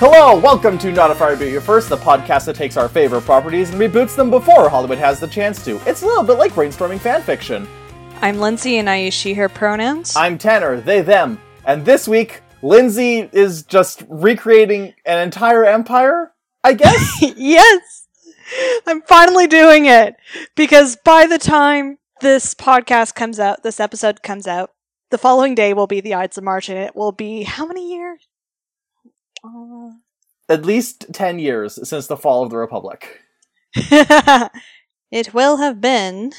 Hello, welcome to Not a Fire Reboot You First, the podcast that takes our favorite properties and reboots them before Hollywood has the chance to. It's a little bit like brainstorming fanfiction. I'm Lindsay and I use she, her pronouns. I'm Tanner, they, them, and this week, Lindsay is just recreating an entire empire, I guess? yes! I'm finally doing it! Because by the time this podcast comes out, this episode comes out, the following day will be the Ides of March and it will be how many years? Uh... At least 10 years since the fall of the Republic. it will have been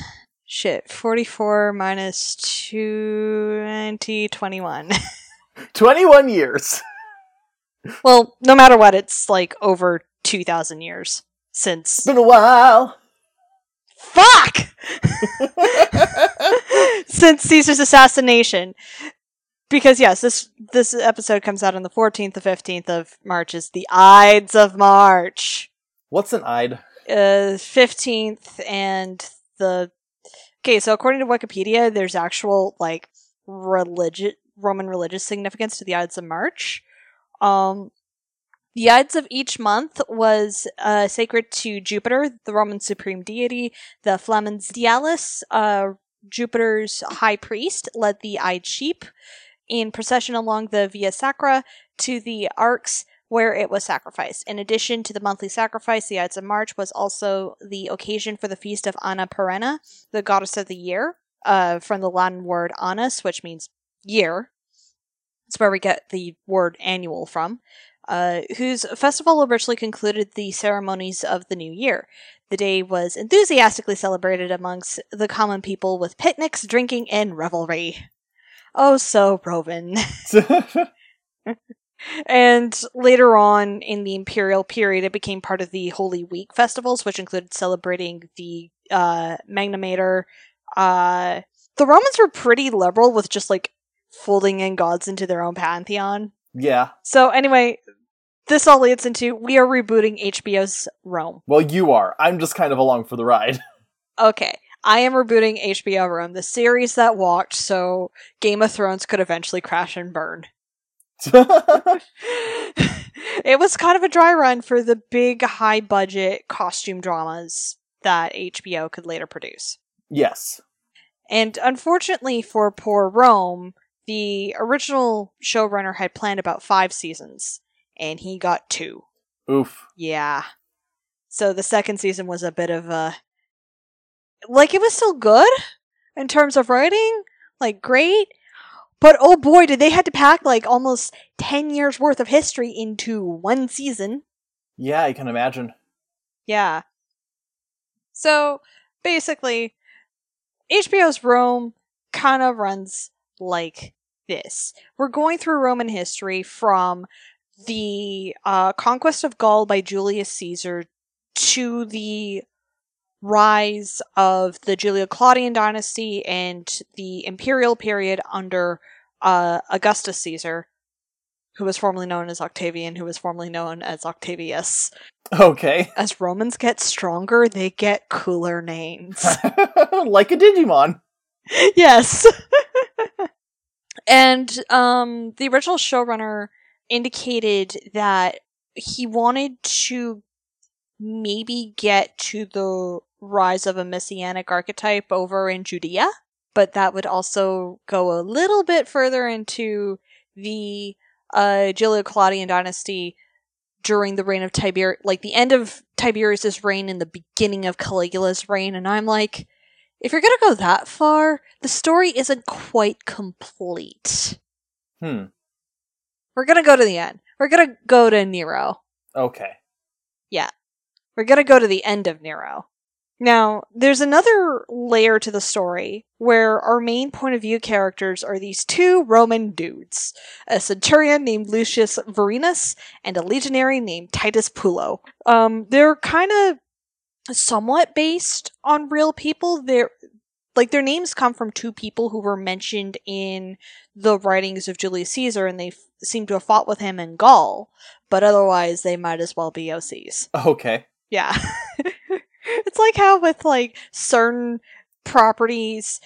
shit 44 minus 20 21 21 years. Well no matter what it's like over 2000 years since it's been a while. Fuck! Since caesar's assassination because yes this this episode comes out on the 14th the 15th of march is the ides of march what's an ide uh 15th and the Okay, so according to Wikipedia, there's actual like religious Roman religious significance to the Ides of March. Um, the Ides of each month was uh, sacred to Jupiter, the Roman supreme deity. The Flamens Dialis, uh, Jupiter's high priest, led the Ide sheep in procession along the Via Sacra to the Arx where it was sacrificed. In addition to the monthly sacrifice, the Ides of March was also the occasion for the feast of Anna Perenna, the goddess of the year, uh, from the Latin word annus, which means year. That's where we get the word annual from. Uh, whose festival originally concluded the ceremonies of the new year. The day was enthusiastically celebrated amongst the common people with picnics, drinking, and revelry. Oh, so Roman. And later on in the imperial period, it became part of the Holy Week festivals, which included celebrating the uh, Magna Mater. Uh, the Romans were pretty liberal with just like folding in gods into their own pantheon. Yeah. So anyway, this all leads into we are rebooting HBO's Rome. Well, you are. I'm just kind of along for the ride. Okay. I am rebooting HBO Rome, the series that walked so Game of Thrones could eventually crash and burn. it was kind of a dry run for the big high budget costume dramas that HBO could later produce. Yes. And unfortunately for poor Rome, the original showrunner had planned about five seasons, and he got two. Oof. Yeah. So the second season was a bit of a. Like, it was still good in terms of writing, like, great, but oh boy, did they had to pack like almost 10 years worth of history into one season. Yeah, I can imagine. Yeah. So basically, HBO's Rome kind of runs like this. We're going through Roman history from the uh, conquest of Gaul by Julius Caesar to the rise of the Julio Claudian dynasty and the imperial period under uh, Augustus Caesar, who was formerly known as Octavian, who was formerly known as Octavius. Okay. As Romans get stronger, they get cooler names. like a Digimon. yes. and um, the original showrunner indicated that he wanted to maybe get to the rise of a messianic archetype over in Judea, but that would also go a little bit further into the uh, Julio Claudian dynasty during the reign of Tiberius, like the end of Tiberius's reign and the beginning of Caligula's reign. And I'm like, if you're gonna go that far, the story isn't quite complete. Hmm. We're gonna go to the end. We're gonna go to Nero. Okay. Yeah. We're gonna go to the end of Nero. Now, there's another layer to the story where our main point of view characters are these two Roman dudes a centurion named Lucius Vorenus and a legionary named Titus Pullo. Um, they're kind of somewhat based on real people. They're like their names come from two people who were mentioned in the writings of Julius Caesar, and they f- seem to have fought with him in Gaul. But otherwise, they might as well be OCs. Okay. Yeah. it's like how with like certain properties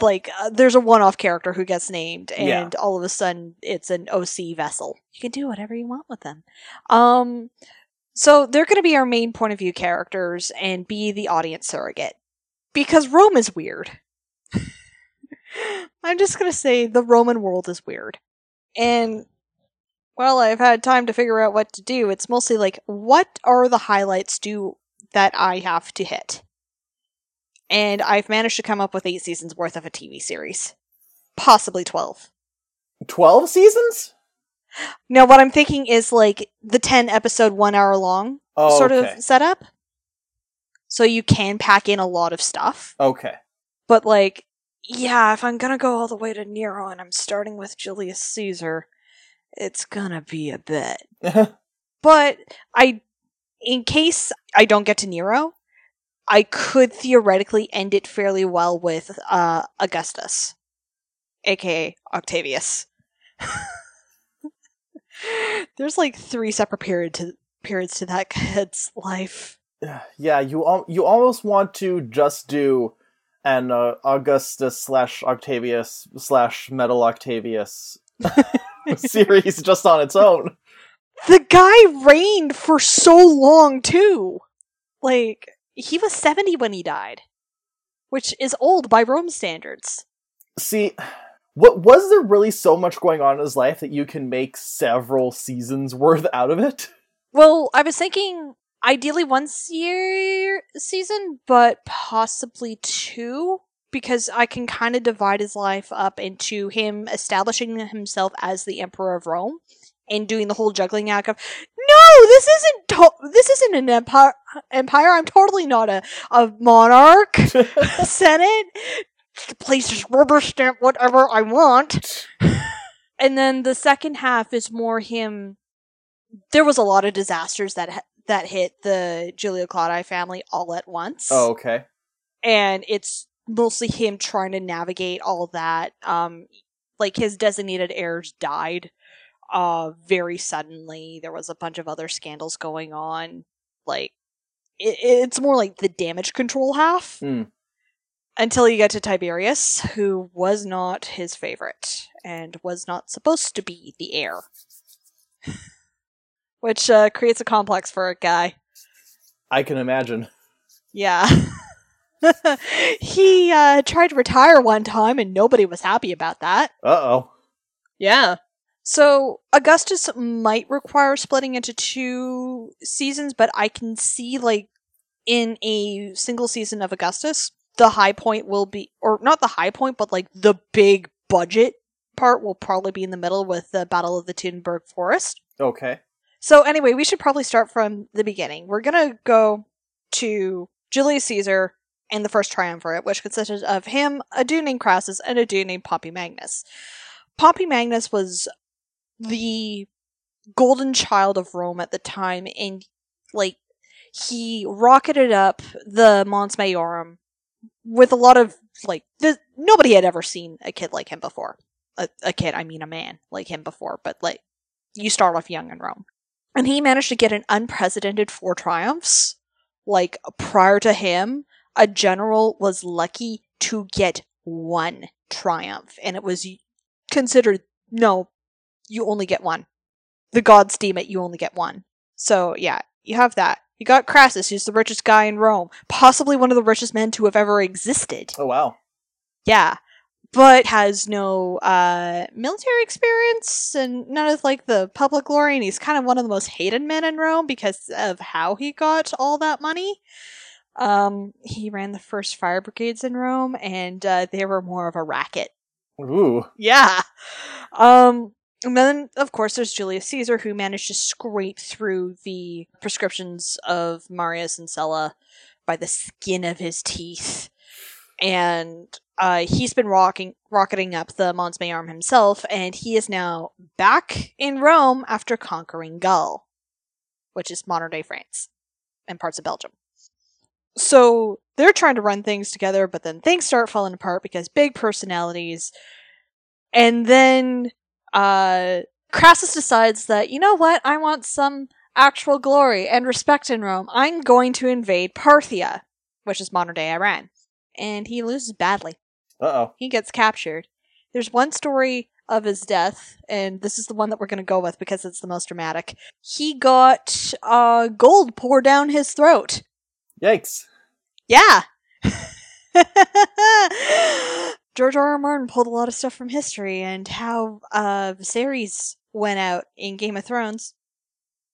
like uh, there's a one-off character who gets named Yeah. and all of a sudden it's an OC vessel. You can do whatever you want with them. Um so they're going to be our main point of view characters and be the audience surrogate because Rome is weird. I'm just going to say the Roman world is weird. And well, I've had time to figure out what to do. It's mostly like what are the highlights do that I have to hit? And I've managed to come up with 8 seasons worth of a TV series. Possibly 12. 12 seasons? Now, what I'm thinking is like the 10 episode, one hour long Oh, sort okay. of setup. So you can pack in a lot of stuff. Okay. But like, yeah, if I'm gonna go all the way to Nero and I'm starting with Julius Caesar, it's gonna be a bit. But I, in case I don't get to Nero, I could theoretically end it fairly well with uh, Augustus, aka Octavius. There's like three separate period to, periods to that kid's life. yeah, you al- you almost want to just do an uh, Augustus slash Octavius slash Metal Octavius series just on its own. The guy reigned for so long too. Like he was 70 when he died, which is old by Rome standards. See, what was there really so much going on in his life that you can make several seasons worth out of it? Well, I was thinking ideally one year season, but possibly two because I can kind of divide his life up into him establishing himself as the emperor of Rome and doing the whole juggling act of no, this isn't to- this isn't an empire. Empire. I'm totally not a a monarch. Senate. the place just rubber stamp whatever I want. And then the second half is more him. There was a lot of disasters that that hit the Julio Claudi family all at once, oh, okay. and it's mostly him trying to navigate all that. Um, like his designated heirs died, uh, very suddenly. There was a bunch of other scandals going on. Like, it, it's more like the damage control half Hmm. until you get to Tiberius, who was not his favorite and was not supposed to be the heir. Which uh, creates a complex for a guy. I can imagine. Yeah. he uh, tried to retire one time and nobody was happy about that. Uh oh. Yeah. So Augustus might require splitting into two seasons, but I can see like in a single season of Augustus, the high point will be or not the high point, but like the big budget part will probably be in the middle with the Battle of the Teutoburg Forest. Okay. So anyway, we should probably start from the beginning. We're gonna go to Julius Caesar and the first triumvirate, which consisted of him, a dude named Crassus, and a dude named Pompey Magnus. Pompey Magnus was the golden child of Rome at the time, and like he rocketed up the Mons Maiorum with a lot of like the, nobody had ever seen a kid like him before. A, a kid, I mean a man like him before, but like you start off young in Rome. And he managed to get an unprecedented four triumphs. Like prior to him, a general was lucky to get one triumph, and it was considered no, you only get one. The gods deem it you only get one. So yeah, you have that. You got Crassus, who's the richest guy in Rome, possibly one of the richest men to have ever existed. Oh wow. Yeah. But has no uh, military experience and none of like the public glory, and he's kind of one of the most hated men in Rome because of how he got all that money. Um, he ran the first fire brigades in Rome, and uh, they were more of a racket. Ooh. Yeah. Um, and then, of course, there's Julius Caesar, who managed to scrape through the proscriptions of Marius and Sulla by the skin of his teeth. And uh, he's been rocking, rocketing up the Mons Maiorum himself, and he is now back in Rome after conquering Gaul, which is modern day France and parts of Belgium. So they're trying to run things together, but then things start falling apart because big personalities. And then uh, Crassus decides that, you know what, I want some actual glory and respect in Rome. I'm going to invade Parthia, which is modern day Iran. And he loses badly. Uh oh. He gets captured. There's one story of his death, and this is the one that we're going to go with because it's the most dramatic. He got uh, gold poured down his throat. Yikes. Yeah. George R. R. Martin pulled a lot of stuff from history and how uh, Viserys went out in Game of Thrones.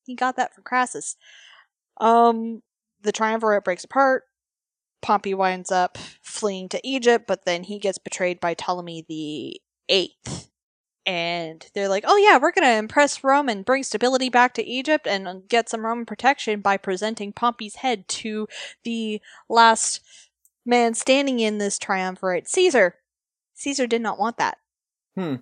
He got that from Crassus. Um, the triumvirate breaks apart. Pompey winds up fleeing to Egypt, but then he gets betrayed by Ptolemy the Eighth. And they're like, oh yeah, we're going to impress Rome and bring stability back to Egypt and get some Roman protection by presenting Pompey's head to the last man standing in this triumvirate, Caesar. Caesar did not want that. Hmm.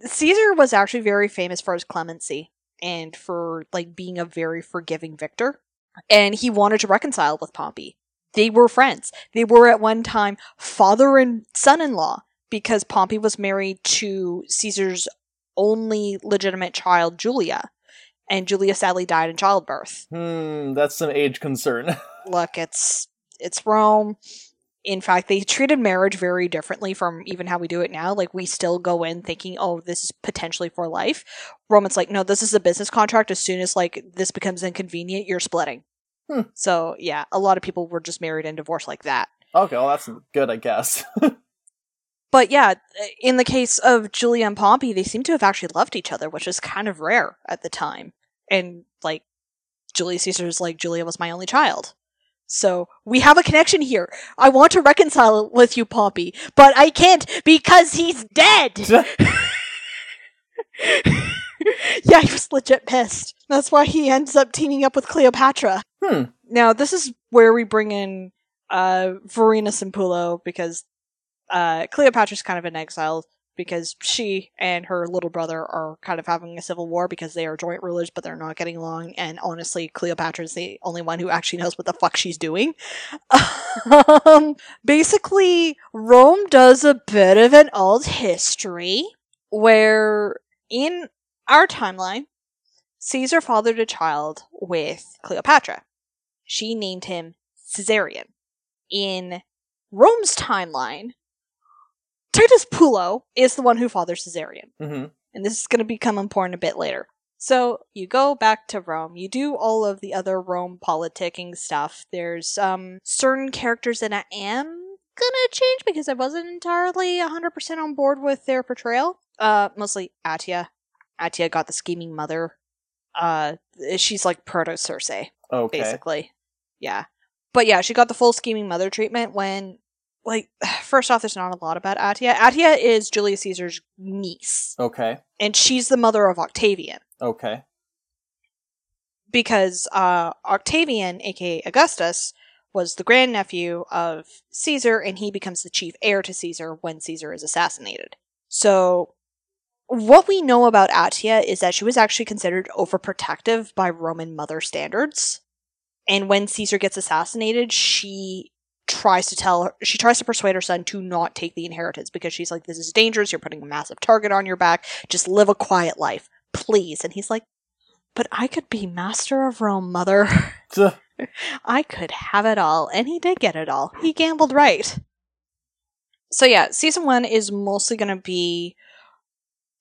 Caesar was actually very famous for his clemency and for like being a very forgiving victor. And he wanted to reconcile with Pompey. They were friends. They were at one time father and son in law because Pompey was married to Caesar's only legitimate child, Julia. And Julia sadly died in childbirth. Hmm, that's some age concern. Look, it's it's Rome. In fact, they treated marriage very differently from even how we do it now. Like we still go in thinking, "Oh, this is potentially for life." Roman's like, "No, this is a business contract. As soon as like this becomes inconvenient, you're splitting." Hmm. So yeah, a lot of people were just married and divorced like that. okay, well that's good, I guess. But yeah, in the case of Julia and Pompey, they seem to have actually loved each other, which is kind of rare at the time. And like, Julius Caesar's like, Julia was my only child. So we have a connection here. I want to reconcile with you, Pompey, but I can't because he's dead. yeah, he was legit pissed. That's why he ends up teaming up with Cleopatra. hmm. Now, this is where we bring in uh, Vorenus and Pullo because uh, Cleopatra's kind of in exile because she and her little brother are kind of having a civil war because they are joint rulers, but they're not getting along. And honestly, Cleopatra's the only one who actually knows what the fuck she's doing. um, basically, Rome does a bit of an old history where in our timeline, Caesar fathered a child with Cleopatra. She named him Caesarion. In Rome's timeline, Titus Pullo is the one who fathers Caesarion. hmm And this is going to become important a bit later. So you go back to Rome, you do all of the other Rome politicking stuff. There's um certain characters that I am gonna change because I wasn't entirely 100% on board with their portrayal. Uh, mostly Atia. Atia got the scheming mother. Uh, she's like proto Cersei Okay. basically. Yeah. But yeah, she got the full scheming mother treatment when like first off there's not a lot about Atia. Atia is Julius Caesar's niece Okay. and she's the mother of Octavian Okay. because uh Octavian aka Augustus was the grandnephew of Caesar and he becomes the chief heir to Caesar when Caesar is assassinated. So what we know about Atia is that she was actually considered overprotective by Roman mother standards. And when Caesar gets assassinated, she tries to tell her, she tries to persuade her son to not take the inheritance because she's like, this is dangerous. You're putting a massive target on your back. Just live a quiet life, please. And he's like, but I could be master of Rome, mother. I could have it all. And he did get it all. He gambled right. So, yeah, season one is mostly going to be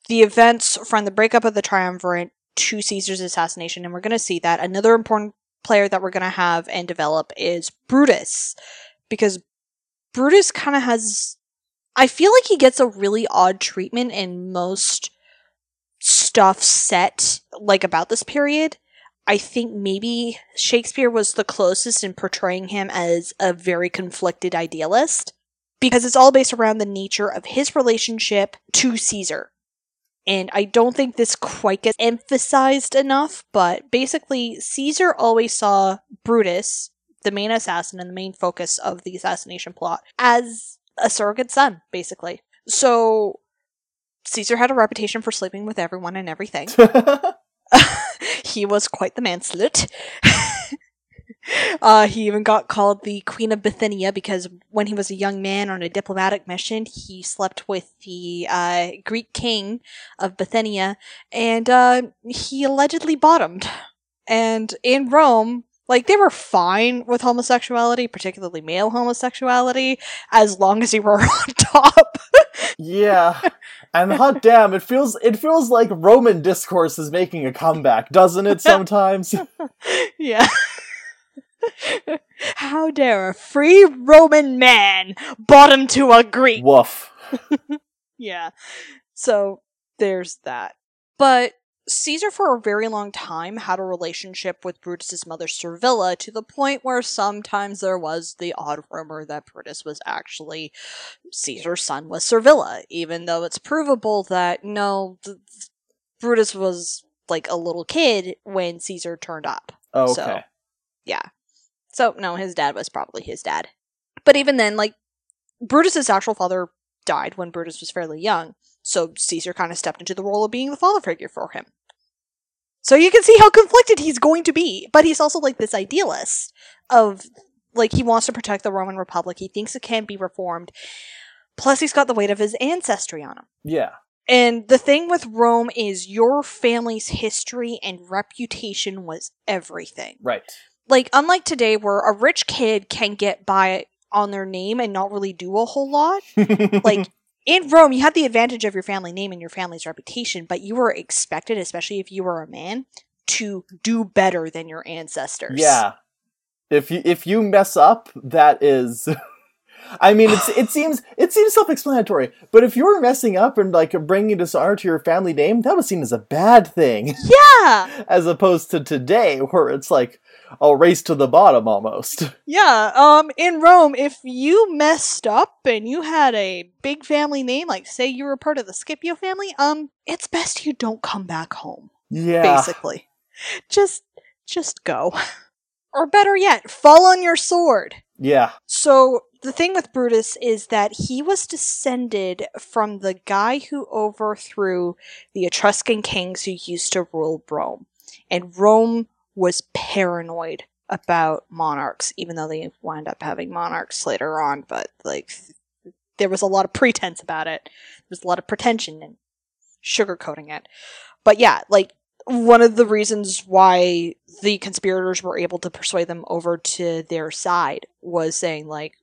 the events from the breakup of the triumvirate to Caesar's assassination. And we're going to see that. Another important player that we're going to have and develop is Brutus. Because Brutus kind of has. I feel like he gets a really odd treatment in most stuff set like about this period. I think maybe Shakespeare was the closest in portraying him as a very conflicted idealist because it's all based around the nature of his relationship to Caesar. And I don't think this quite gets emphasized enough, but basically, Caesar always saw Brutus, the main assassin and the main focus of the assassination plot, as a surrogate son, basically. So, Caesar had a reputation for sleeping with everyone and everything. he was quite the man slut. uh, he even got called the Queen of Bithynia because when he was a young man on a diplomatic mission, he slept with the uh, Greek king of Bithynia, and uh, he allegedly bottomed. And in Rome, Like they were fine with homosexuality, particularly male homosexuality, as long as you were on top. Yeah. And hot damn, it feels it feels like Roman discourse is making a comeback, doesn't it sometimes? yeah. How dare a free Roman man bottom to a Greek? Woof. Yeah. So there's that. But Caesar, for a very long time, had a relationship with Brutus's mother Servilia to the point where sometimes there was the odd rumor that Brutus was actually Caesar's son was Servilia, even though it's provable that no, th- Brutus was like a little kid when Caesar turned up. Oh, So- okay. Yeah. So no, his dad was probably his dad. But even then, like Brutus's actual father died when Brutus was fairly young, so Caesar kind of stepped into the role of being the father figure for him. So you can see how conflicted he's going to be, but he's also like this idealist of like he wants to protect the Roman Republic. He thinks it can be reformed. Plus, he's got the weight of his ancestry on him. Yeah. And the thing with Rome is your family's history and reputation was everything Right. like unlike today where a rich kid can get by on their name and not really do a whole lot like in rome you had the advantage of your family name and your family's reputation but you were expected especially if you were a man to do better than your ancestors. Yeah. If you if you mess up, that is I mean, it's it seems it seems self-explanatory, but if you were messing up and like bringing dishonor to your family name, that was seen as a bad thing, yeah. As opposed to today, where it's like a race to the bottom almost. yeah um in rome if you messed up and you had a big family name like say you were part of the scipio family um it's best you don't come back home Yeah, basically. Just just go. Or better yet, fall on your sword. yeah, So the thing with Brutus is that he was descended from the guy who overthrew the Etruscan kings who used to rule Rome. And Rome was paranoid about monarchs, even though they wind up having monarchs later on, but like there was a lot of pretense about it. There was a lot of pretension and sugarcoating it. But yeah, like one of the reasons why the conspirators were able to persuade them over to their side was saying like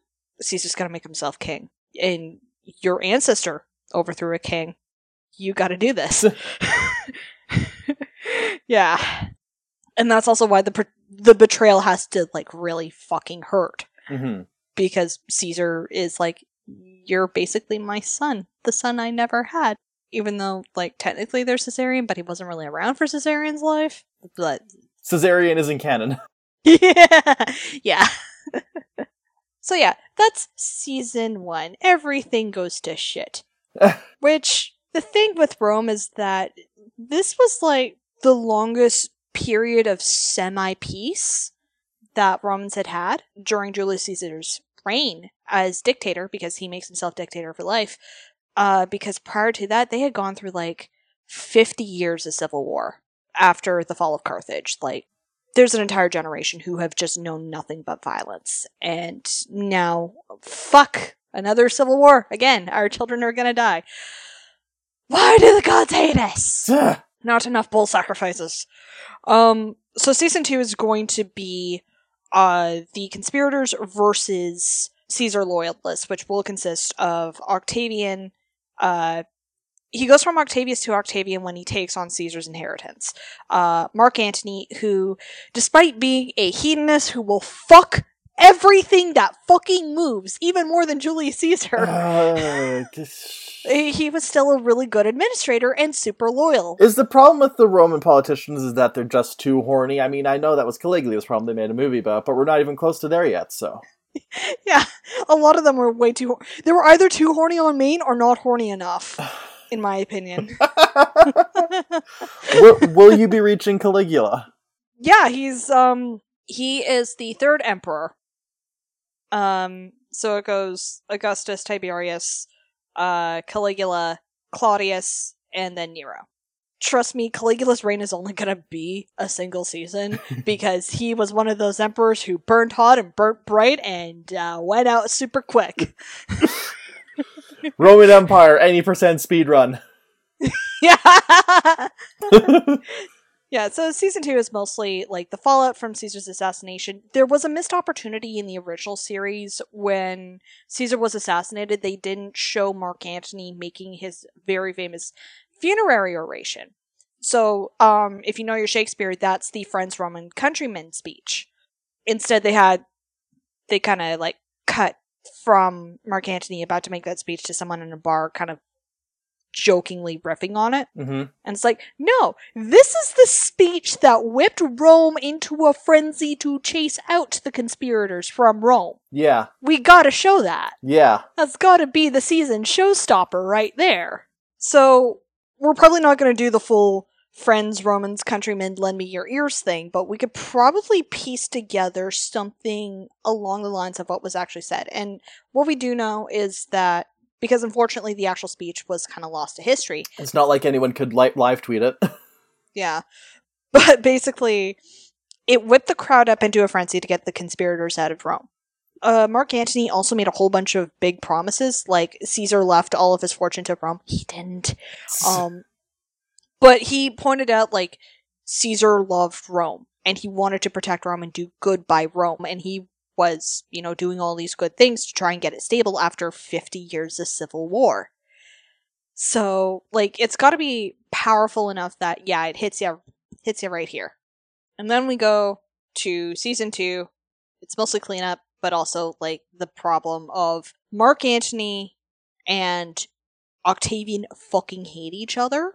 Caesar's gonna make himself king. And your ancestor overthrew a king. You gotta do this. yeah. And that's also why the the betrayal has to like really fucking hurt hmm because Caesar is like you're basically my son, the son I never had. Even though like technically they're Caesarion, but he wasn't really around for Caesarion's life. But Caesarion isn't canon. yeah. Yeah. so yeah, that's season 1. Everything goes to shit. Which the thing with Rome is that this was like the longest period of semi peace that Romans had had during Julius Caesar's reign as dictator because he makes himself dictator for life. Uh, because prior to that, they had gone through like 50 years of civil war after the fall of Carthage. Like, there's an entire generation who have just known nothing but violence. And now, fuck, another civil war. Again, our children are gonna die. Why do the gods hate us? Not enough bull sacrifices. Um, so season two is going to be uh the conspirators versus Caesar loyalists, which will consist of Octavian. Uh, he goes from Octavius to Octavian when he takes on Caesar's inheritance. Uh, Mark Antony, who, despite being a hedonist who will fuck everything that fucking moves, even more than Julius Caesar. Uh, this- he was still a really good administrator and super loyal. Is the problem with the Roman politicians is that they're just too horny? I mean, I know that was Caligula's problem they made a movie about, but we're not even close to there yet, so. Yeah, a lot of them were way too. Horny. They were either too horny on main or not horny enough, in my opinion. will, will you be reaching Caligula? yeah, he's um he is the third emperor. Um, so it goes Augustus, Tiberius, uh, Caligula, Claudius, and then Nero. Trust me, Caligula's reign is only gonna be a single season because he was one of those emperors who burned hot and burnt bright and uh, went out super quick. Roman Empire, 80% speed run. yeah. Yeah, so season two is mostly like the fallout from Caesar's assassination. There was a missed opportunity in the original series when Caesar was assassinated. They didn't show Mark Antony making his very famous funerary oration. So, um, if you know your Shakespeare, that's the Friends Roman countryman speech. Instead, they had they kind of like cut from Mark Antony about to make that speech to someone in a bar, kind of jokingly riffing on it. hmm And it's like, no, this is the speech that whipped Rome into a frenzy to chase out the conspirators from Rome. Yeah, We gotta show that. yeah. That's gotta be the season showstopper right there. So, we're probably not gonna do the full friends, Romans, countrymen, lend me your ears thing, but we could probably piece together something along the lines of what was actually said. And what we do know is that because unfortunately the actual speech was kind of lost to history, It's not like anyone could li- live tweet it. Yeah. But basically, it whipped the crowd up into a frenzy to get the conspirators out of Rome. Uh, Mark Antony also made a whole bunch of big promises, like Caesar left all of his fortune to Rome. He didn't. Um, but he pointed out, like, Caesar loved Rome, and he wanted to protect Rome and do good by Rome, and he was, you know, doing all these good things to try and get it stable after 50 years of civil war. So, like, it's got to be powerful enough that yeah, it hits you hits you right here. And then we go to season 2. It's mostly cleanup, but also like the problem of Mark Antony and Octavian fucking hate each other.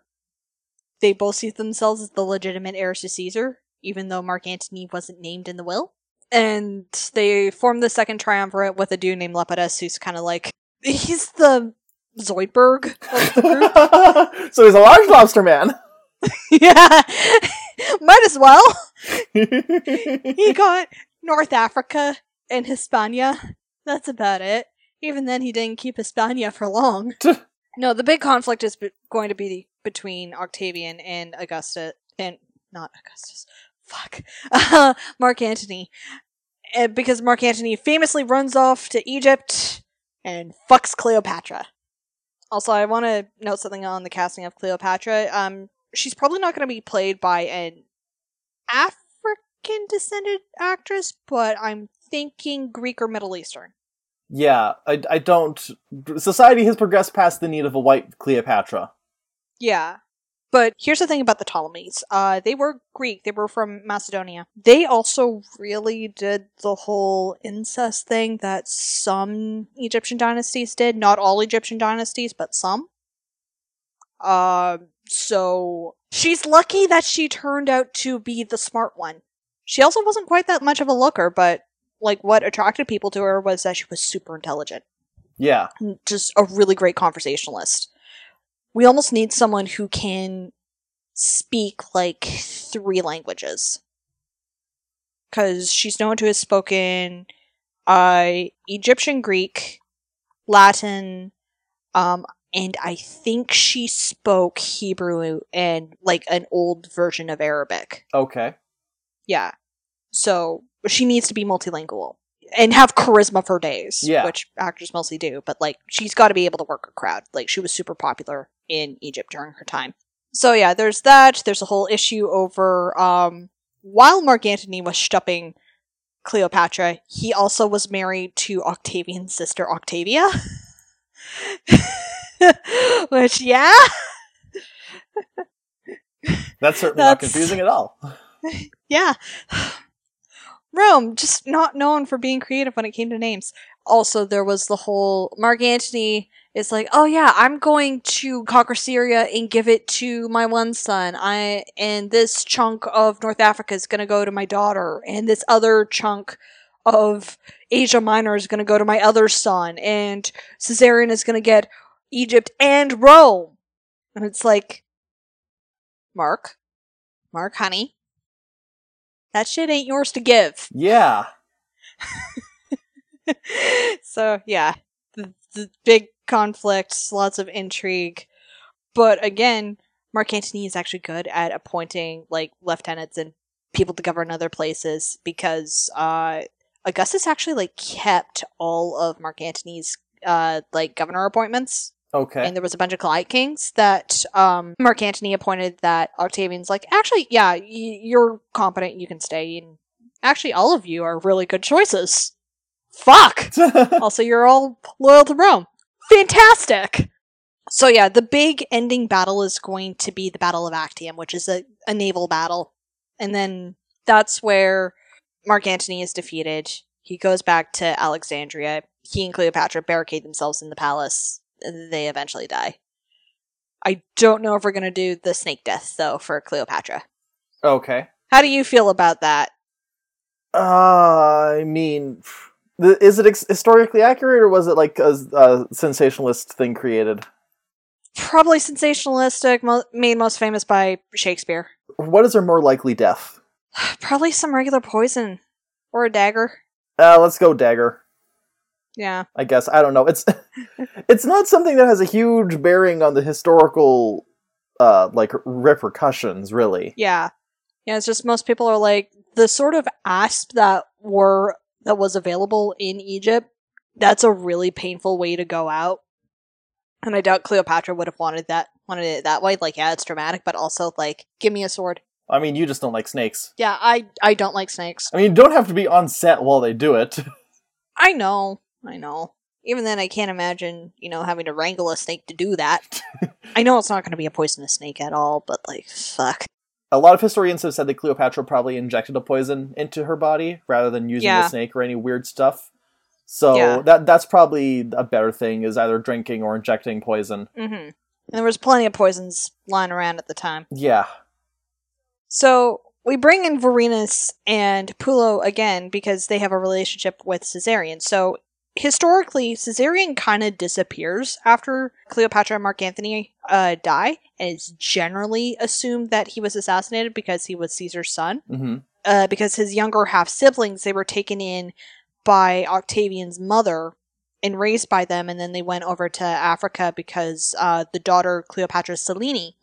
They both see themselves as the legitimate heirs to Caesar, even though Mark Antony wasn't named in the will. And they form the second triumvirate with a dude named Lepidus, who's kind of like he's the Zoidberg of the group. so he's a large lobster man. yeah, might as well. He got North Africa and Hispania. That's about it. Even then, he didn't keep Hispania for long. no, the big conflict is be- going to be between Octavian and Augustus, and not Augustus. Fuck, uh, Mark Antony, and because Mark Antony famously runs off to Egypt and fucks Cleopatra. Also, I want to note something on the casting of Cleopatra. Um, she's probably not going to be played by an African descended actress, but I'm thinking Greek or Middle Eastern. yeah, I, I don't. Society has progressed past the need of a white Cleopatra. Yeah. But here's the thing about the Ptolemies. Uh, they were Greek. They were from Macedonia. They also really did the whole incest thing that some Egyptian dynasties did. Not all Egyptian dynasties, but some. Uh, so she's lucky that she turned out to be the smart one. She also wasn't quite that much of a looker, but like what attracted people to her was that she was super intelligent Yeah, just a really great conversationalist. We almost need someone who can speak like three languages. Because she's known to have spoken uh, Egyptian, Greek, Latin, um, and I think she spoke Hebrew and like an old version of Arabic. okay. Yeah. So she needs to be multilingual and have charisma for days. Yeah. Which actors mostly do, but like she's got to be able to work a crowd. Like she was super popular in Egypt during her time. So yeah, there's that. There's a whole issue over um while Mark Antony was stupping Cleopatra, he also was married to Octavian's sister Octavia. Which yeah, That's certainly not confusing at all. Yeah. Rome, just not known for being creative when it came to names. Also, there was the whole Mark Antony is like, oh yeah, I'm going to conquer Syria and give it to my one son. I and this chunk of North Africa is going to go to my daughter, and this other chunk of Asia Minor is going to go to my other son, and Caesarion is going to get Egypt and Rome. And it's like, Mark, Mark, honey, that shit ain't yours to give. Yeah. so yeah, the, the big conflicts, lots of intrigue, but again, Mark Antony is actually good at appointing like lieutenants and people to govern other places because uh, Augustus actually like kept all of Mark Antony's uh, like governor appointments. Okay. and there was a bunch of client kings that um, Mark Antony appointed. That Octavian's like, actually, yeah, y- you're competent. You can stay. And actually, all of you are really good choices. Fuck. also, you're all loyal to Rome. Fantastic. So yeah, the big ending battle is going to be the Battle of Actium, which is a, a naval battle, and then that's where Mark Antony is defeated. He goes back to Alexandria. He and Cleopatra barricade themselves in the palace. They eventually die. I don't know if we're gonna do the snake death though for Cleopatra. okay. How do you feel about that? Uh, I mean, th- is it ex- historically accurate, or was it like a, a sensationalist thing created? Probably sensationalistic, mo- made most famous by Shakespeare. What is her more likely death? Probably some regular poison or a dagger. Uh, let's go dagger. Yeah. I guess I don't know. It's it's not something that has a huge bearing on the historical, uh, like repercussions, really. Yeah. Yeah, it's just most people are like the sort of asp that were that was available in Egypt, that's a really painful way to go out. And I doubt Cleopatra would have wanted that wanted it that way. Like, yeah, it's dramatic, but also like, give me a sword. I mean, you just don't like snakes. Yeah, I I don't like snakes. I mean, you don't have to be on set while they do it. I know, I know. Even then, I can't imagine, you know, having to wrangle a snake to do that. I know it's not going to be a poisonous snake at all, but like, fuck. A lot of historians have said that Cleopatra probably injected a poison into her body rather than using Yeah. the snake or any weird stuff. So Yeah. that that's probably a better thing is either drinking or injecting poison. Mm-hmm. And there was plenty of poisons lying around at the time. Yeah. So we bring in Vorenus and Pullo again because they have a relationship with Caesarion. So historically, Caesarion kind of disappears after Cleopatra and Mark Antony uh, die, and it's generally assumed that he was assassinated because he was Caesar's son. hmm Uh, because his younger half siblings, they were taken in by Octavian's mother and raised by them, and then they went over to Africa because uh, the daughter Cleopatra Selene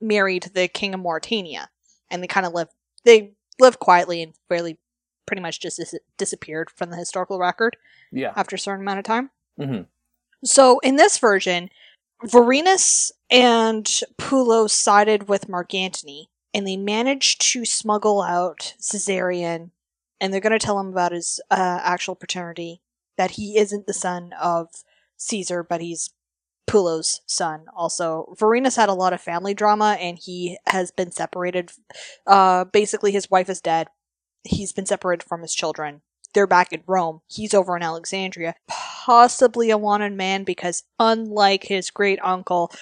married the king of Mauritania, and they kind of lived they lived quietly and fairly pretty much just dis- disappeared from the historical record Yeah. after a certain amount of time. hmm So in this version, Vorenus and Pullo sided with Mark Antony, and they managed to smuggle out Caesarion, and they're going to tell him about his uh, actual paternity, that he isn't the son of Caesar, but he's Pullo's son. Also, Vorenus had a lot of family drama, and he has been separated. Uh, basically, his wife is dead. He's been separated from his children they're back in Rome. He's over in Alexandria. Possibly a wanted man because, unlike his great uncle,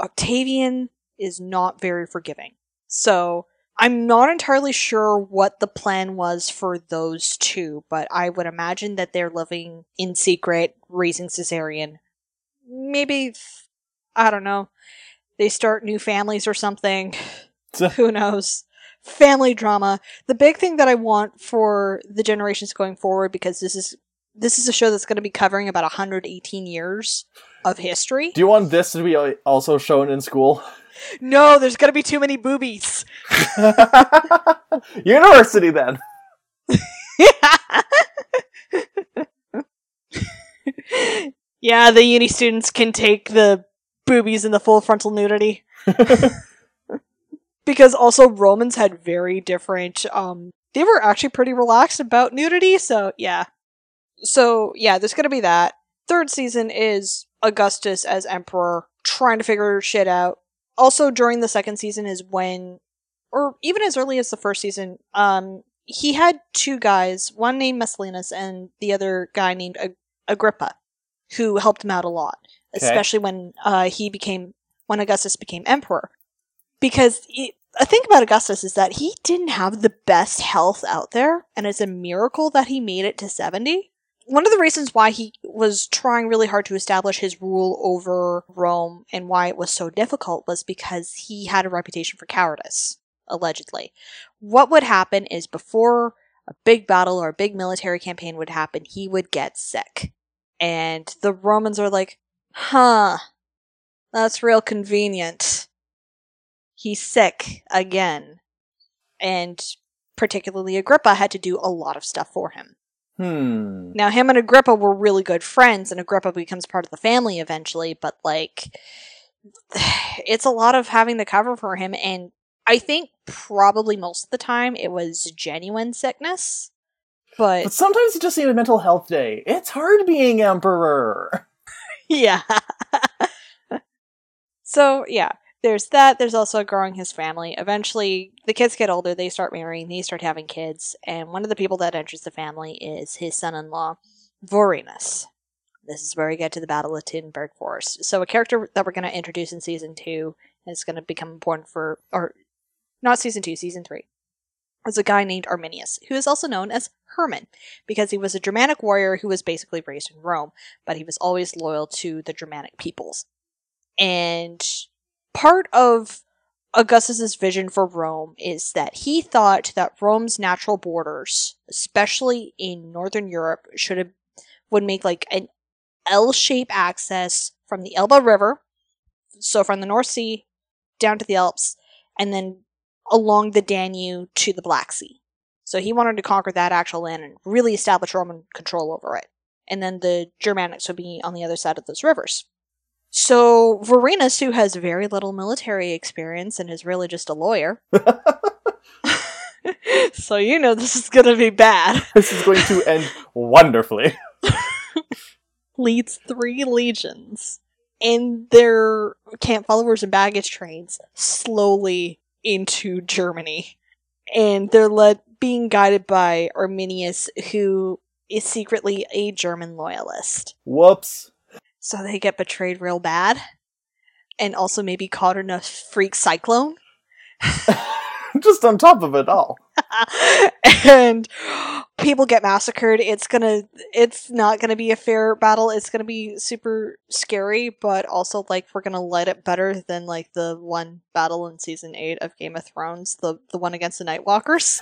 Octavian is not very forgiving. So, I'm not entirely sure what the plan was for those two, but I would imagine that they're living in secret, raising Caesarion. Maybe, I don't know, they start new families or something. Who knows? Family drama the big thing that I want for the generations going forward, because this is this is a show that's going to be covering about 118 years of history. Do you want this to be also shown in school? No, there's going to be too many boobies. University then. yeah, the uni students can take the boobies and the full frontal nudity. because also Romans had very different um they were actually pretty relaxed about nudity, so yeah. So yeah, there's gonna be that. Third season is Augustus as emperor, trying to figure shit out. Also during the second season is when or even as early as the first season, um he had two guys, one named Maecenas and the other guy named Ag- Agrippa, who helped him out a lot, Okay. especially when uh, he became when Augustus became emperor. Because he, a thing about Augustus is that he didn't have the best health out there, and it's a miracle that he made it to seventy. One of the reasons why he was trying really hard to establish his rule over Rome and why it was so difficult was because he had a reputation for cowardice, allegedly. What would happen is before a big battle or a big military campaign would happen, he would get sick. And the Romans are like, huh, that's real convenient. He's sick again. And particularly Agrippa had to do a lot of stuff for him. Hmm. Now, him and Agrippa were really good friends, and Agrippa becomes part of the family eventually, but like, it's a lot of having to cover for him, and I think probably most of the time it was genuine sickness. But, But sometimes you just need a mental health day. It's hard being emperor. yeah. so, yeah, there's that. There's also growing his family. Eventually, the kids get older, they start marrying, they start having kids, and one of the people that enters the family is his son in law, Vorenus. This is where we get to the Battle of Teutoburg Forest. So, a character that we're going to introduce in season two is going to become important for, or not season two, season three, is a guy named Arminius, who is also known as Herman, because he was a Germanic warrior who was basically raised in Rome, but he was always loyal to the Germanic peoples. And part of Augustus's vision for Rome is that he thought that Rome's natural borders, especially in northern Europe, should have would make like an L-shaped access from the Elbe River, so from the North Sea down to the Alps, and then along the Danube to the Black Sea. So he wanted to conquer that actual land and really establish Roman control over it. And then the Germanics would be on the other side of those rivers. So Vorenus, who has very little military experience and is really just a lawyer, so you know this is going to be bad, This is going to end wonderfully. leads three legions and their camp followers and baggage trains slowly into Germany. And they're led being guided by Arminius, who is secretly a German loyalist. Whoops. So they get betrayed real bad. And also maybe caught in a freak cyclone. just on top of it all. and people get massacred. It's gonna it's not gonna be a fair battle. It's gonna be super scary, but also like we're gonna light it better than like the one battle in season eight of Game of Thrones, the the one against the Nightwalkers.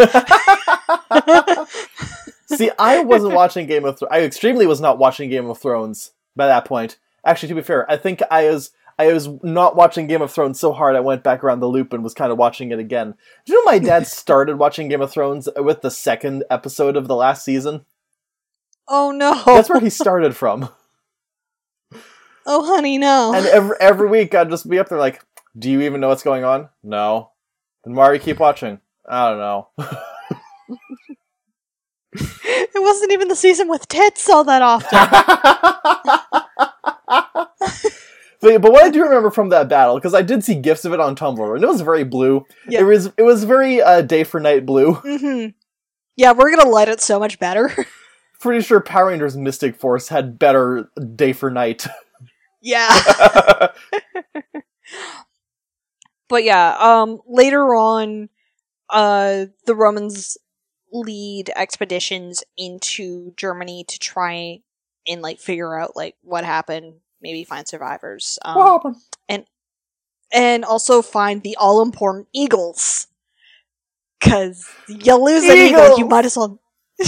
See, I wasn't watching Game of Thrones. I extremely was not watching Game of Thrones by that point. Actually, to be fair, I think I was I was not watching Game of Thrones so hard I went back around the loop and was kind of watching it again. Do you know my dad started watching Game of Thrones with the second episode of the last season? oh no. That's where he started from. Oh honey, no. And every every week I'd just be up there like, "Do you even know what's going on?" No. Then why do you keep watching? I don't know. it wasn't even the season with tits all that often. but, but what I do remember from that battle, because I did see gifs of it on Tumblr, and it was very blue. Yeah. It was it was very uh, day for night blue. hmm Yeah, we're gonna light it so much better. Pretty sure Power Rangers Mystic Force had better day for night. yeah. But yeah, um later on uh the Romans lead expeditions into Germany to try and like figure out like what happened, maybe find survivors. Um what happened? and also find the all important eagles. Cause you lose an eagle, you might as well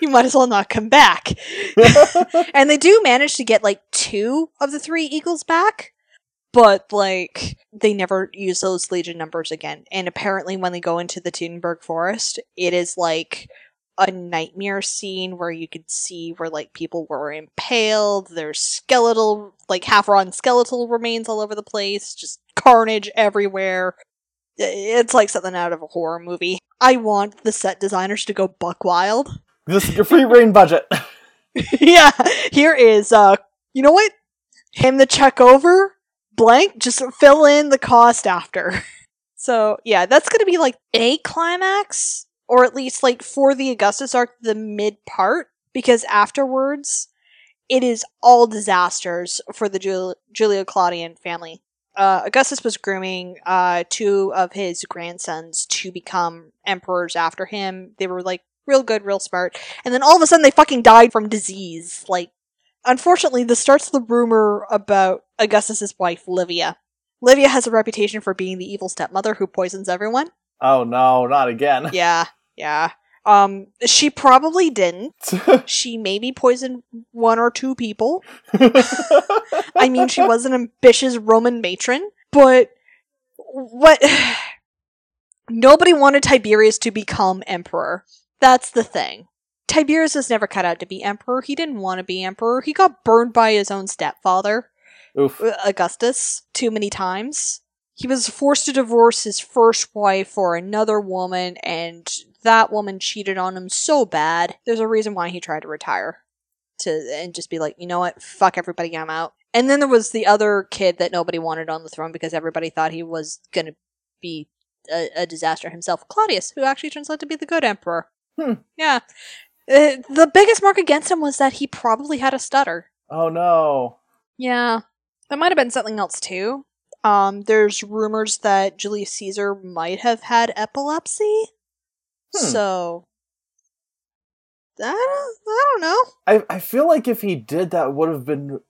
you might as well not come back. and they do manage to get like two of the three eagles back, but like they never use those legion numbers again. And apparently, when they go into the Teutoburg forest, it is like a nightmare scene where you could see where like people were impaled. There's skeletal, like half rotten skeletal remains all over the place, just carnage everywhere. It's like something out of a horror movie. I want the set designers to go buck wild. this is your free reign budget. yeah, here is uh you know what? Him the check over blank, just fill in the cost after. so yeah, that's gonna be like a climax, or at least like for the Augustus arc, the mid part, because afterwards it is all disasters for the Jul- Julio Claudian family. Uh, Augustus was grooming uh, two of his grandsons to become emperors after him. They were like real good, real smart. And then all of a sudden they fucking died from disease. Like, unfortunately, this starts the rumor about Augustus's wife, Livia. Livia has a reputation for being the evil stepmother who poisons everyone. oh no, not again. Yeah, yeah. Um, she probably didn't. She maybe poisoned one or two people. I mean, she was an ambitious Roman matron, but what? Nobody wanted Tiberius to become emperor. That's the thing. Tiberius was never cut out to be emperor. He didn't want to be emperor. He got burned by his own stepfather, Oof. uh, Augustus, too many times. He was forced to divorce his first wife for another woman, and that woman cheated on him so bad. There's a reason why he tried to retire. To and just be like, you know what, fuck everybody, I'm out. And then there was the other kid that nobody wanted on the throne because everybody thought he was gonna be a, a disaster himself, Claudius, who actually turns out to be the good emperor. Hmm. Yeah. Uh, the biggest mark against him was that he probably had a stutter. Oh no. Yeah. That might have been something else too. Um, there's rumors that Julius Caesar might have had epilepsy. Hmm. So I don't, I don't know. I I feel like if he did that would have been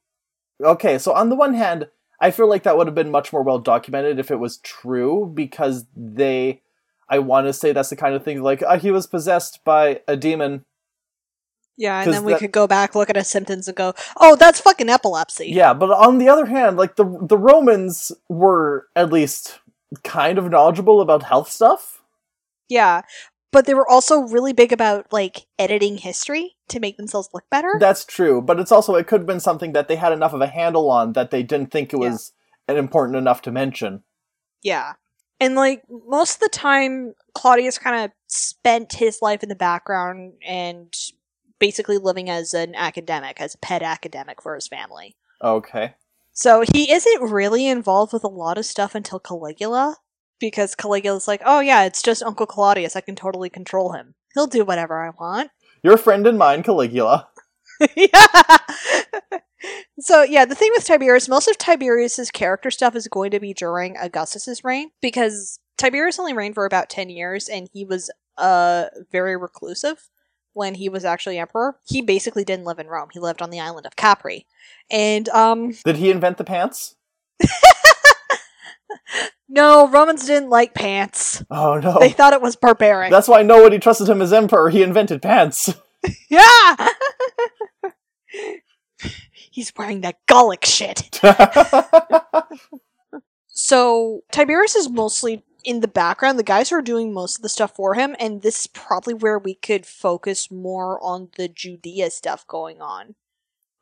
okay. So on the one hand, I feel like that would have been much more well documented if it was true because they. I want to say that's the kind of thing like uh, he was possessed by a demon. Yeah, and then we that- could go back, look at his symptoms, and go, "Oh, that's fucking epilepsy." Yeah, but on the other hand, like the the Romans were at least kind of knowledgeable about health stuff. Yeah. But they were also really big about like editing history to make themselves look better. That's true, but it's also it could have been something that they had enough of a handle on that they didn't think it Yeah. was important enough to mention. Yeah. And like most of the time Claudius kind of spent his life in the background and basically living as an academic, as a pet academic for his family. Okay. So he isn't really involved with a lot of stuff until Caligula because Caligula's like, "Oh yeah, it's just Uncle Claudius. I can totally control him. He'll do whatever I want." Your friend and mine, Caligula. yeah. so yeah, the thing with Tiberius, most of Tiberius's character stuff is going to be during Augustus's reign because Tiberius only reigned for about ten years, and he was uh very reclusive when he was actually emperor. He basically didn't live in Rome; he lived on the island of Capri, and um, Did he invent the pants? no, Romans didn't like pants. Oh no. They thought it was barbaric. That's why nobody trusted him as emperor. He invented pants. yeah. He's wearing that Gallic shit. So Tiberius is mostly in the background. The guys who are doing most of the stuff for him, and this is probably where we could focus more on the Judea stuff going on.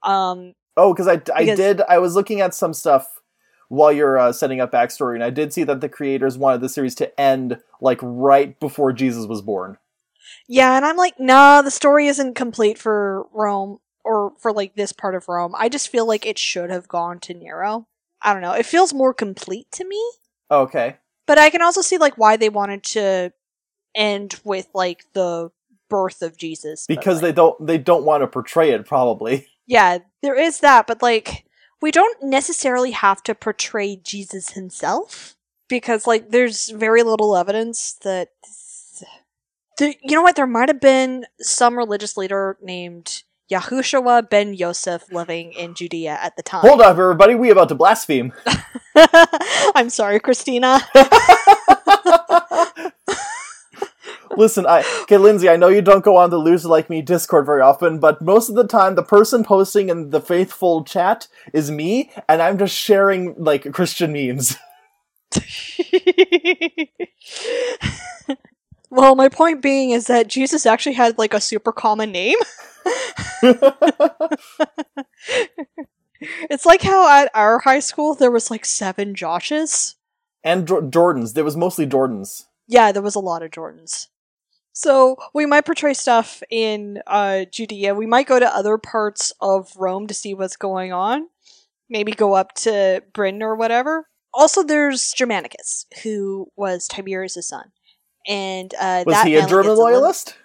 Um, oh, because I, I Because- did. I was looking at some stuff while you're uh, setting up backstory, and I did see that the creators wanted the series to end like right before Jesus was born. yeah, and I'm like, nah, the story isn't complete for Rome or for like this part of Rome. I just feel like it should have gone to Nero. I don't know. It feels more complete to me. Okay. But I can also see like why they wanted to end with like the birth of Jesus Because like- they don't they don't want to portray it probably. Yeah, there is that, but like we don't necessarily have to portray Jesus himself because like there's very little evidence that the, you know what there might have been some religious leader named Yahushua ben Yosef living in Judea at the time. Hold up, everybody. We about to blaspheme. I'm sorry, Christina. Listen, I okay, Lindsay. I know you don't go on the Loser Like Me Discord very often, but most of the time, the person posting in the faithful chat is me, and I'm just sharing like Christian memes. well, my point being is that Jesus actually had like a super common name. It's like how at our high school there was like seven Joshes. and Jor- Jordans. There was mostly Jordans. Yeah, there was a lot of Jordans. So we might portray stuff in uh, Judea. We might go to other parts of Rome to see what's going on. Maybe go up to Britain or whatever. Also, there's Germanicus, who was Tiberius' son, and uh, Was he a man German gets little- loyalist?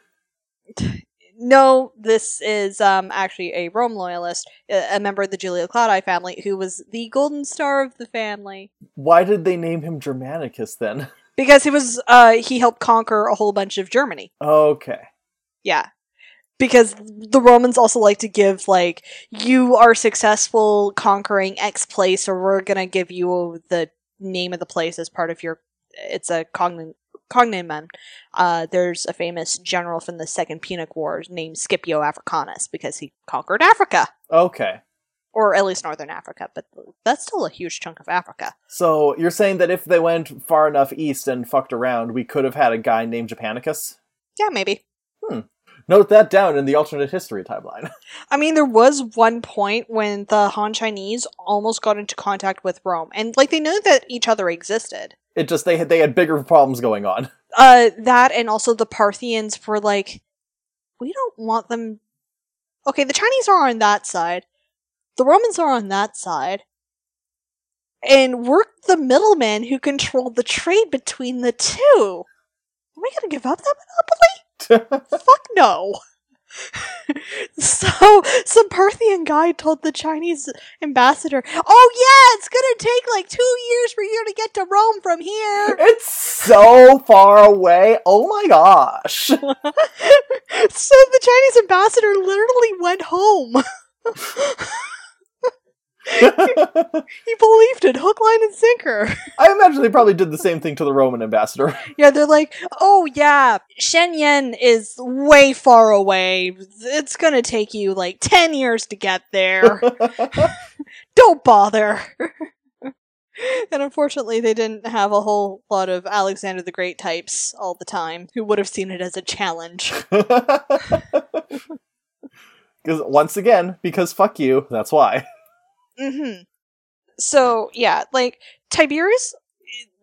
No, this is um, actually a Rome loyalist, a member of the Julio Claudi family, who was the golden star of the family. Why did they name him Germanicus then? Because he was, uh, he helped conquer a whole bunch of Germany. Okay. Yeah. Because the Romans also like to give, like, you are successful conquering X place, so we're gonna give you the name of the place as part of your. It's a cogn- cognomen. Uh, there's a famous general from the Second Punic Wars named Scipio Africanus because he conquered Africa. Okay. Or at least northern Africa, but that's still a huge chunk of Africa. So you're saying that if they went far enough east and fucked around, we could have had a guy named Japanicus? Yeah, maybe. Note that down in the alternate history timeline. I mean, there was one point when the Han Chinese almost got into contact with Rome, and like they knew that each other existed. It just they had they had bigger problems going on. Uh, that and also the Parthians were like, we don't want them. Okay, the Chinese are on that side, the Romans are on that side, and we're the middlemen who control the trade between the two. Are we gonna give up that monopoly? Fuck no. so some Parthian guy told the Chinese ambassador, "Oh yeah, it's gonna take like two years for you to get to Rome from here." it's so far away. Oh my gosh. so the Chinese ambassador literally went home. he believed it, hook, line, and sinker. I imagine they probably did the same thing to the Roman ambassador. Yeah, they're like, oh yeah, Shenyang is way far away. It's gonna take you like 10 years to get there. Don't bother. and unfortunately, they didn't have a whole lot of Alexander the Great types all the time who would have seen it as a challenge. Because once again, because fuck you, that's why. Hmm So yeah, like Tiberius,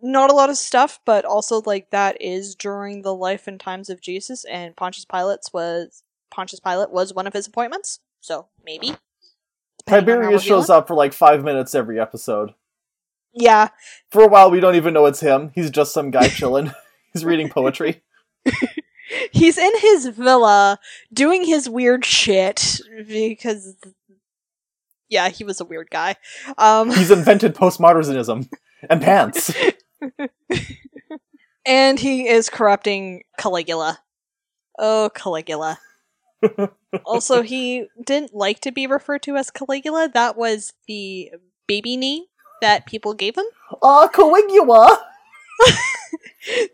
not a lot of stuff, but also like that is during the life and times of Jesus, and Pontius Pilate's was Pontius Pilate was one of his appointments. So maybe depending on how Tiberius shows up for like five minutes every episode. Yeah, For a while, we don't even know it's him. He's just some guy chilling. He's reading poetry. he's in his villa doing his weird shit because. Yeah, he was a weird guy. Um, He's invented postmodernism and pants. and he is corrupting Caligula. Oh, Caligula. also, he didn't like to be referred to as Caligula. That was the baby name that people gave him. Ah, Caligula!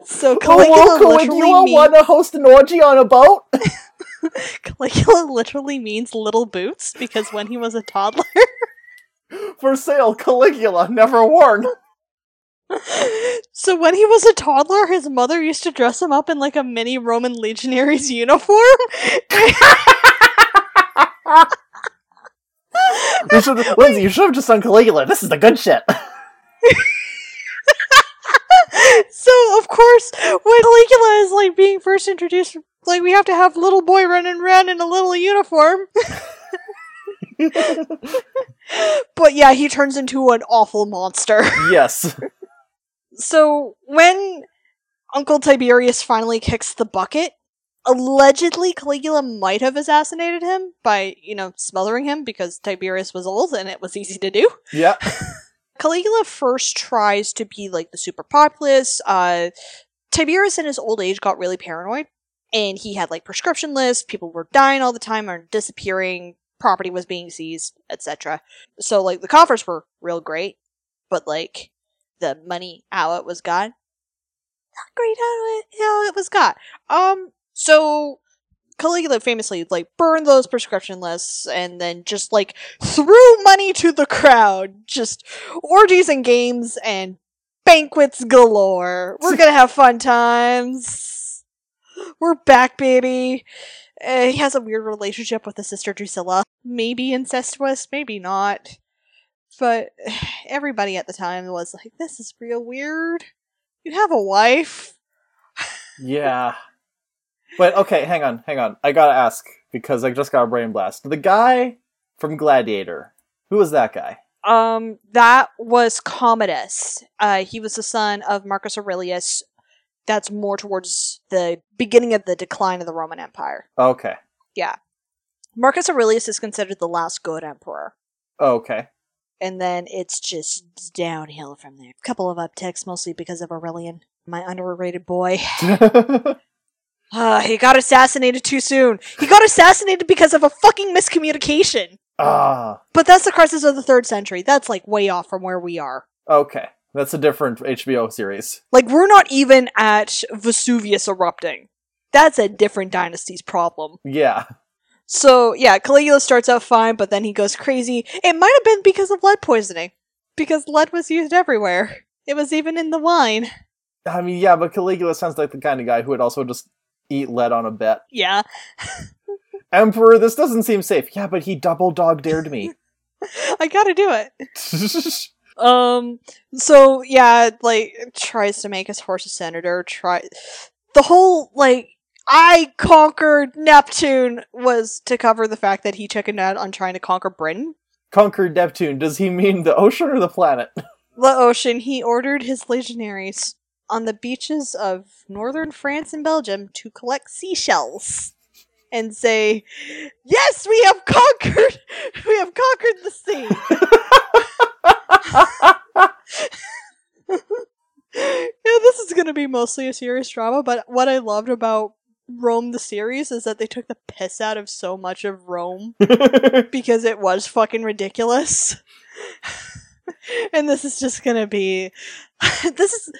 So Oh, Caligula literally Caligula means want to host an orgy on a boat? Caligula literally means little boots because when he was a toddler, For sale, Caligula, never worn. so when he was a toddler, his mother used to dress him up in like a mini Roman legionary's uniform. We should, Lindsay, you should have just done Caligula. This is the good shit. so of course, when Caligula is like being first introduced, like we have to have little boy running around in a little uniform. but yeah, he turns into an awful monster. yes. so when Uncle Tiberius finally kicks the bucket, allegedly Caligula might have assassinated him by, you know, smothering him because Tiberius was old and it was easy to do. Yeah. Caligula first tries to be like the super populace. Uh, Tiberius in his old age got really paranoid, and he had like proscription lists. People were dying all the time or disappearing. Property was being seized, etc. So like the coffers were real great, but like the money it was got, not great how it how it was got. Um, so Caligula famously like burned those proscription lists and then just like threw money to the crowd. Just orgies and games and banquets galore. We're gonna have fun times. We're back, baby. Uh, he has a weird relationship with his sister Drusilla. Maybe incestuous, maybe not. But everybody at the time was like, this is real weird. You have a wife. Yeah. But okay, hang on, hang on. I gotta ask because I just got a brain blast. The guy from Gladiator. Who was that guy? Um, that was Commodus. Uh, he was the son of Marcus Aurelius. That's more towards the beginning of the decline of the Roman Empire. Okay. Yeah. Marcus Aurelius is considered the last good emperor. Okay. And then it's just downhill from there. A couple of upticks, mostly because of Aurelian, my underrated boy. Uh, he got assassinated too soon. He got assassinated because of a fucking miscommunication. ah. But that's the crisis of the third century. That's like way off from where we are. Okay. That's a different HBO series. Like, we're not even at Vesuvius erupting. That's a different dynasty's problem. Yeah. So, yeah, Caligula starts out fine, but then he goes crazy. It might have been because of lead poisoning. Because lead was used everywhere. It was even in the wine. I mean, yeah, but Caligula sounds like the kind of guy who would also just eat lead on a bet. Yeah. Emperor, this doesn't seem safe. Yeah, but he double dog dared me. I gotta do it. Um. So yeah, like tries to make his horse a senator. Try the whole like I conquered Neptune was to cover the fact that he chickened out on trying to conquer Britain. Conquered Neptune. Does he mean the ocean or the planet? The ocean. He ordered his legionaries on the beaches of northern France and Belgium to collect seashells and say, "Yes, we have conquered. We have conquered the sea." yeah, this is gonna be mostly a serious drama, but what I loved about Rome the series is that they took the piss out of so much of Rome because it was fucking ridiculous. and this is just gonna be this is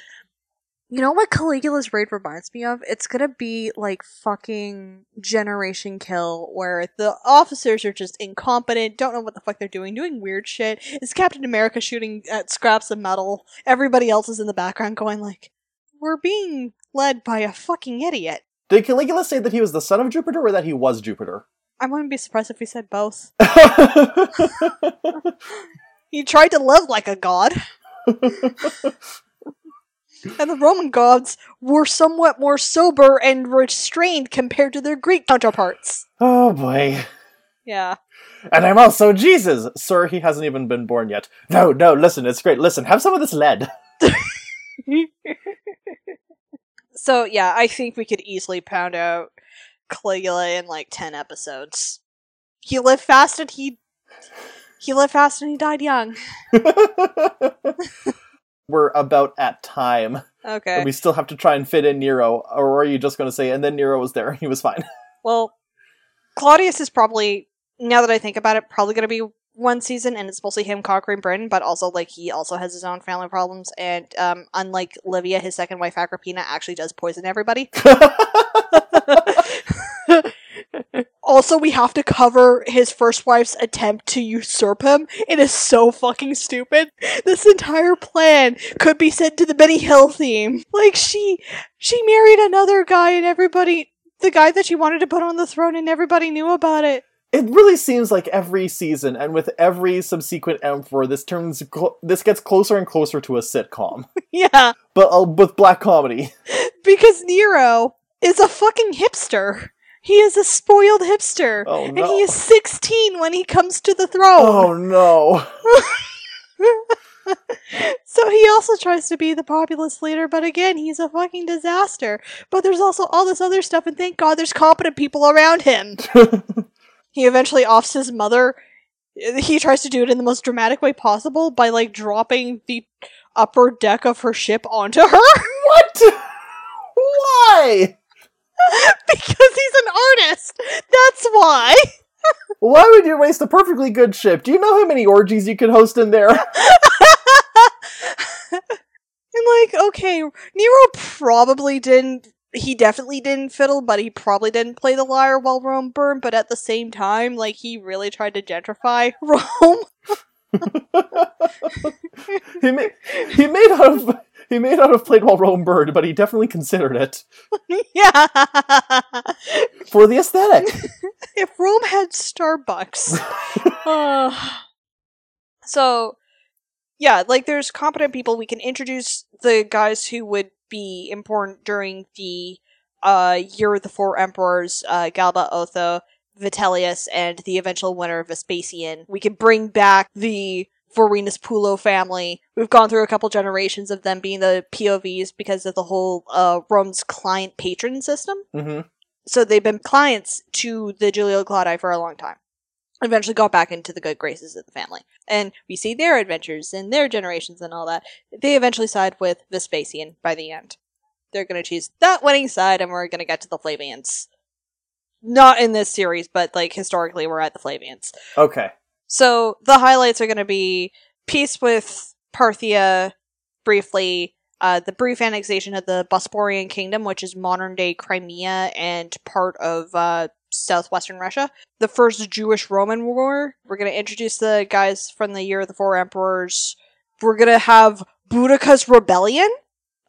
you know what Caligula's raid reminds me of? It's gonna be like fucking Generation Kill, where the officers are just incompetent, don't know what the fuck they're doing, doing weird shit. It's Captain America shooting at scraps of metal. Everybody else is in the background going like, "We're being led by a fucking idiot." Did Caligula say that he was the son of Jupiter or that he was Jupiter? I wouldn't be surprised if he said both. He tried to live like a god. and the Roman gods were somewhat more sober and restrained compared to their Greek counterparts. oh boy. Yeah. And I'm also Jesus! Sir, he hasn't even been born yet. No, no, listen, it's great. Listen, have some of this lead. so yeah, I think we could easily pound out Caligula in like ten episodes. He lived fast and he he lived fast and he died young. We're about at time. Okay. And we still have to try and fit in Nero. Or are you just going to say, and then Nero was there, and he was fine? Well, Claudius is probably now that I think about it, probably going to be one season, and it's mostly him conquering Britain. But also, like he also has his own family problems, and um, unlike Livia, his second wife Agrippina actually does poison everybody. also, we have to cover his first wife's attempt to usurp him. It is so fucking stupid. This entire plan could be sent to the Benny Hill theme. Like she, she married another guy, and everybody, the guy that she wanted to put on the throne, and everybody knew about it. it really seems like every season and with every subsequent emperor this turns cl- this gets closer and closer to a sitcom Yeah, but uh, with black comedy because Nero is a fucking hipster. He is a spoiled hipster. Oh, And he is 16 when he comes to the throne. oh no so he also tries to be the populist leader, but again, he's a fucking disaster. But there's also all this other stuff, and thank God there's competent people around him. he eventually offs his mother. He tries to do it in the most dramatic way possible by like dropping the upper deck of her ship onto her what why because he's an artist. That's why. why would you waste a perfectly good ship do you know how many orgies you could host in there and like, okay, Nero probably didn't. He definitely didn't fiddle, but he probably didn't play the lyre while Rome burned. But at the same time, like, he really tried to gentrify Rome. he made he made out of he may not have played while Rome burned, but he definitely considered it yeah. for the aesthetic. if Rome had Starbucks. Uh, so, yeah, like there's competent people. We can introduce the guys who would be important during the uh, Year of the Four Emperors, uh, Galba, Otho, Vitellius, and the eventual winner, Vespasian. We can bring back the Vorenus Pullo family. We've gone through a couple generations of them being the POVs because of the whole uh, Rome's client patron system hmm so they've been clients to the Julio Claudi for a long time. Eventually got back into the good graces of the family. And we see their adventures and their generations and all that. They eventually side with Vespasian by the end. They're gonna choose that winning side and we're gonna get to the Flavians. Not in this series, but like historically we're at the Flavians. Okay. So the highlights are going to be peace with Parthia briefly, uh, the brief annexation of the Bosporan Kingdom, which is modern day Crimea and part of uh, southwestern Russia, the first Jewish Roman war. We're going to introduce the guys from the Year of the Four Emperors. We're going to have Boudica's Rebellion.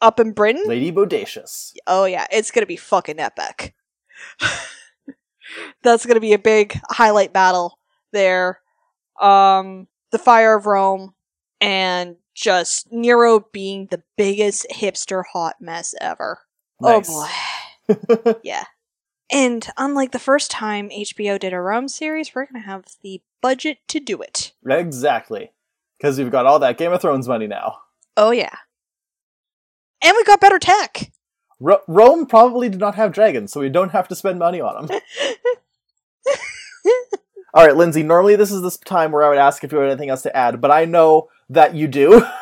up in Britain. Lady Bodacious. Oh yeah, it's gonna be fucking epic. That's gonna be a big highlight battle there. Um, the Fire of Rome, and just Nero being the biggest hipster hot mess ever. Nice. Oh boy. yeah. And unlike the first time HBO did a Rome series, we're gonna have the budget to do it. Exactly. Because we've got all that Game of Thrones money now. Oh yeah. And we got better tech. Ro- Rome probably did not have dragons, so we don't have to spend money on them. all right, Lindsay, normally this is this time where I would ask if you had anything else to add, but I know that you do.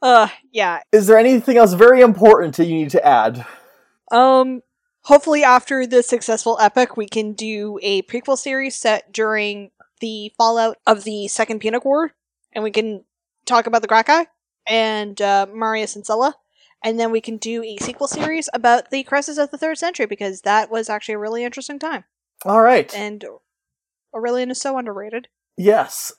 Uh yeah. Is there anything else very important that you need to add? Um hopefully after the successful epic we can do a prequel series set during the fallout of the Second Punic War and we can talk about the Gracchi and uh, Marius and Sulla and then we can do a sequel series about the crisis of the third century because that was actually a really interesting time All right. and Aurelian is so underrated. Yes.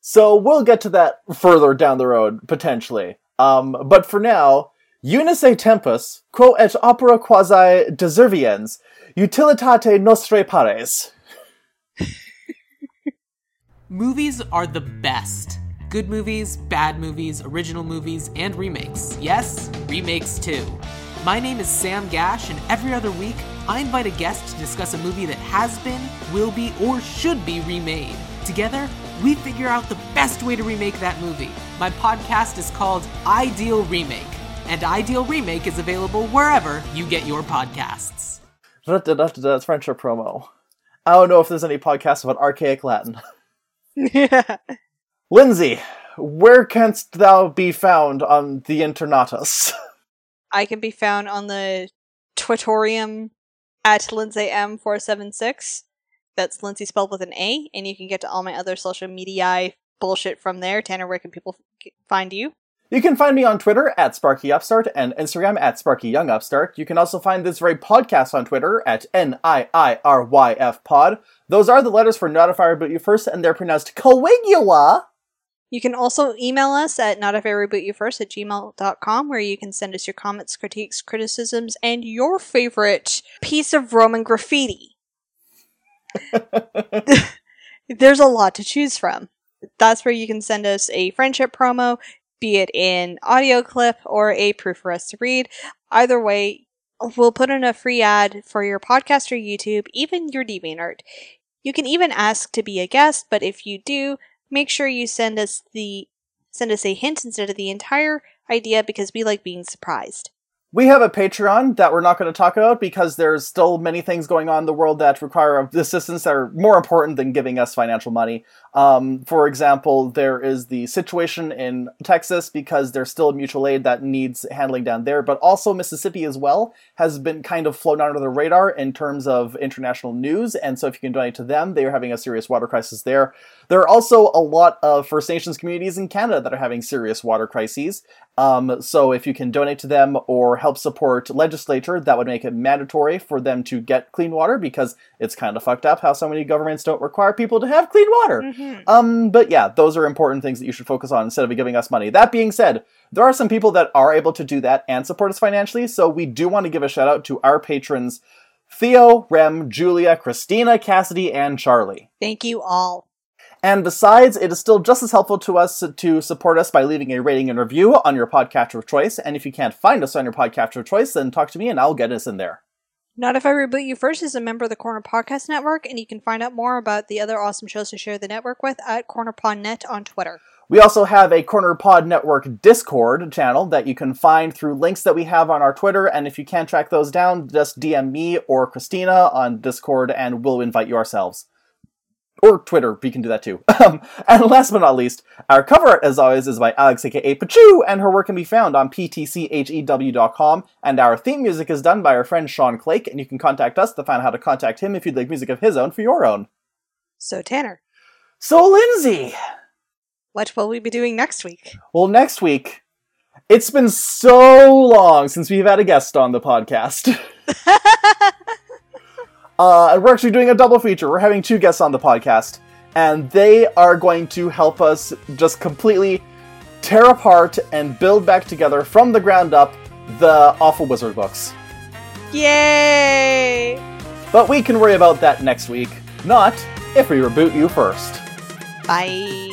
So we'll get to that further down the road, potentially. Um, but for now, Unice tempus, quo et opera quasi deserviens, utilitate nostre pares. Movies are the best. Good movies, bad movies, original movies, and remakes. Yes, remakes too. My name is Sam Gash, and every other week, I invite a guest to discuss a movie that has been, will be, or should be remade. Together, we figure out the best way to remake that movie. My podcast is called Ideal Remake, and Ideal Remake is available wherever you get your podcasts. That's friendship promo. I don't know if there's any podcasts about archaic Latin. yeah. Lindsay, where canst thou be found on the internatus? I can be found on the Twitterium at Lindsay M476. That's Lindsay spelled with an A, and you can get to all my other social media bullshit from there. Tanner, where can people f- find you? You can find me on Twitter at SparkyUpstart and Instagram at SparkyYoungUpstart. You can also find this very podcast on Twitter at N-I-I-R-Y-F pod. Those are the letters for notifier, but You First, and they're pronounced Caligula. You can also email us at not if I reboot you first at gmail.com where you can send us your comments, critiques, criticisms, and your favorite piece of Roman graffiti. There's a lot to choose from. That's where you can send us a friendship promo, be it in audio clip or a proof for us to read. Either way, we'll put in a free ad for your podcast or YouTube, even your DeviantArt. You can even ask to be a guest, but if you do, make sure you send us the send us a hint instead of the entire idea because we like being surprised. We have a Patreon that we're not going to talk about because there's still many things going on in the world that require assistance that are more important than giving us financial money. Um, for example, there is the situation in Texas because there's still mutual aid that needs handling down there, but also Mississippi as well has been kind of flown under the radar in terms of international news. And so if you can donate to them, they are having a serious water crisis there. There are also a lot of First Nations communities in Canada that are having serious water crises. Um, so if you can donate to them or help support legislature, that would make it mandatory for them to get clean water because it's kind of fucked up how so many governments don't require people to have clean water. Mm-hmm. Um, but yeah, those are important things that you should focus on instead of giving us money. That being said, there are some people that are able to do that and support us financially, so we do want to give a shout out to our patrons Theo, Rem, Julia, Christina, Cassidy, and Charlie. Thank you all. And besides, it is still just as helpful to us to support us by leaving a rating and review on your podcatcher of choice. And if you can't find us on your podcatcher of choice, then talk to me and I'll get us in there. Not If I Reboot You First is a member of the Corner Podcast Network, and you can find out more about the other awesome shows to share the network with at CornerPodNet on Twitter. We also have a Corner Pod Network Discord channel that you can find through links that we have on our Twitter. And if you can't track those down, just DM me or Christina on Discord and we'll invite you ourselves. Or Twitter, we can do that too. Um, and last but not least, our cover art, as always, is by Alex aka Pachu, and her work can be found on ptchew.com. And our theme music is done by our friend Sean Clake, and you can contact us to find out how to contact him if you'd like music of his own for your own. So, Tanner, So, Lindsay, what will we be doing next week? well, next week, it's been so long since we've had a guest on the podcast. Uh, we're actually doing a double feature. We're having two guests on the podcast, and they are going to help us just completely tear apart and build back together from the ground up the Awful Wizard books. Yay! But we can worry about that next week. Not if we reboot you first. Bye.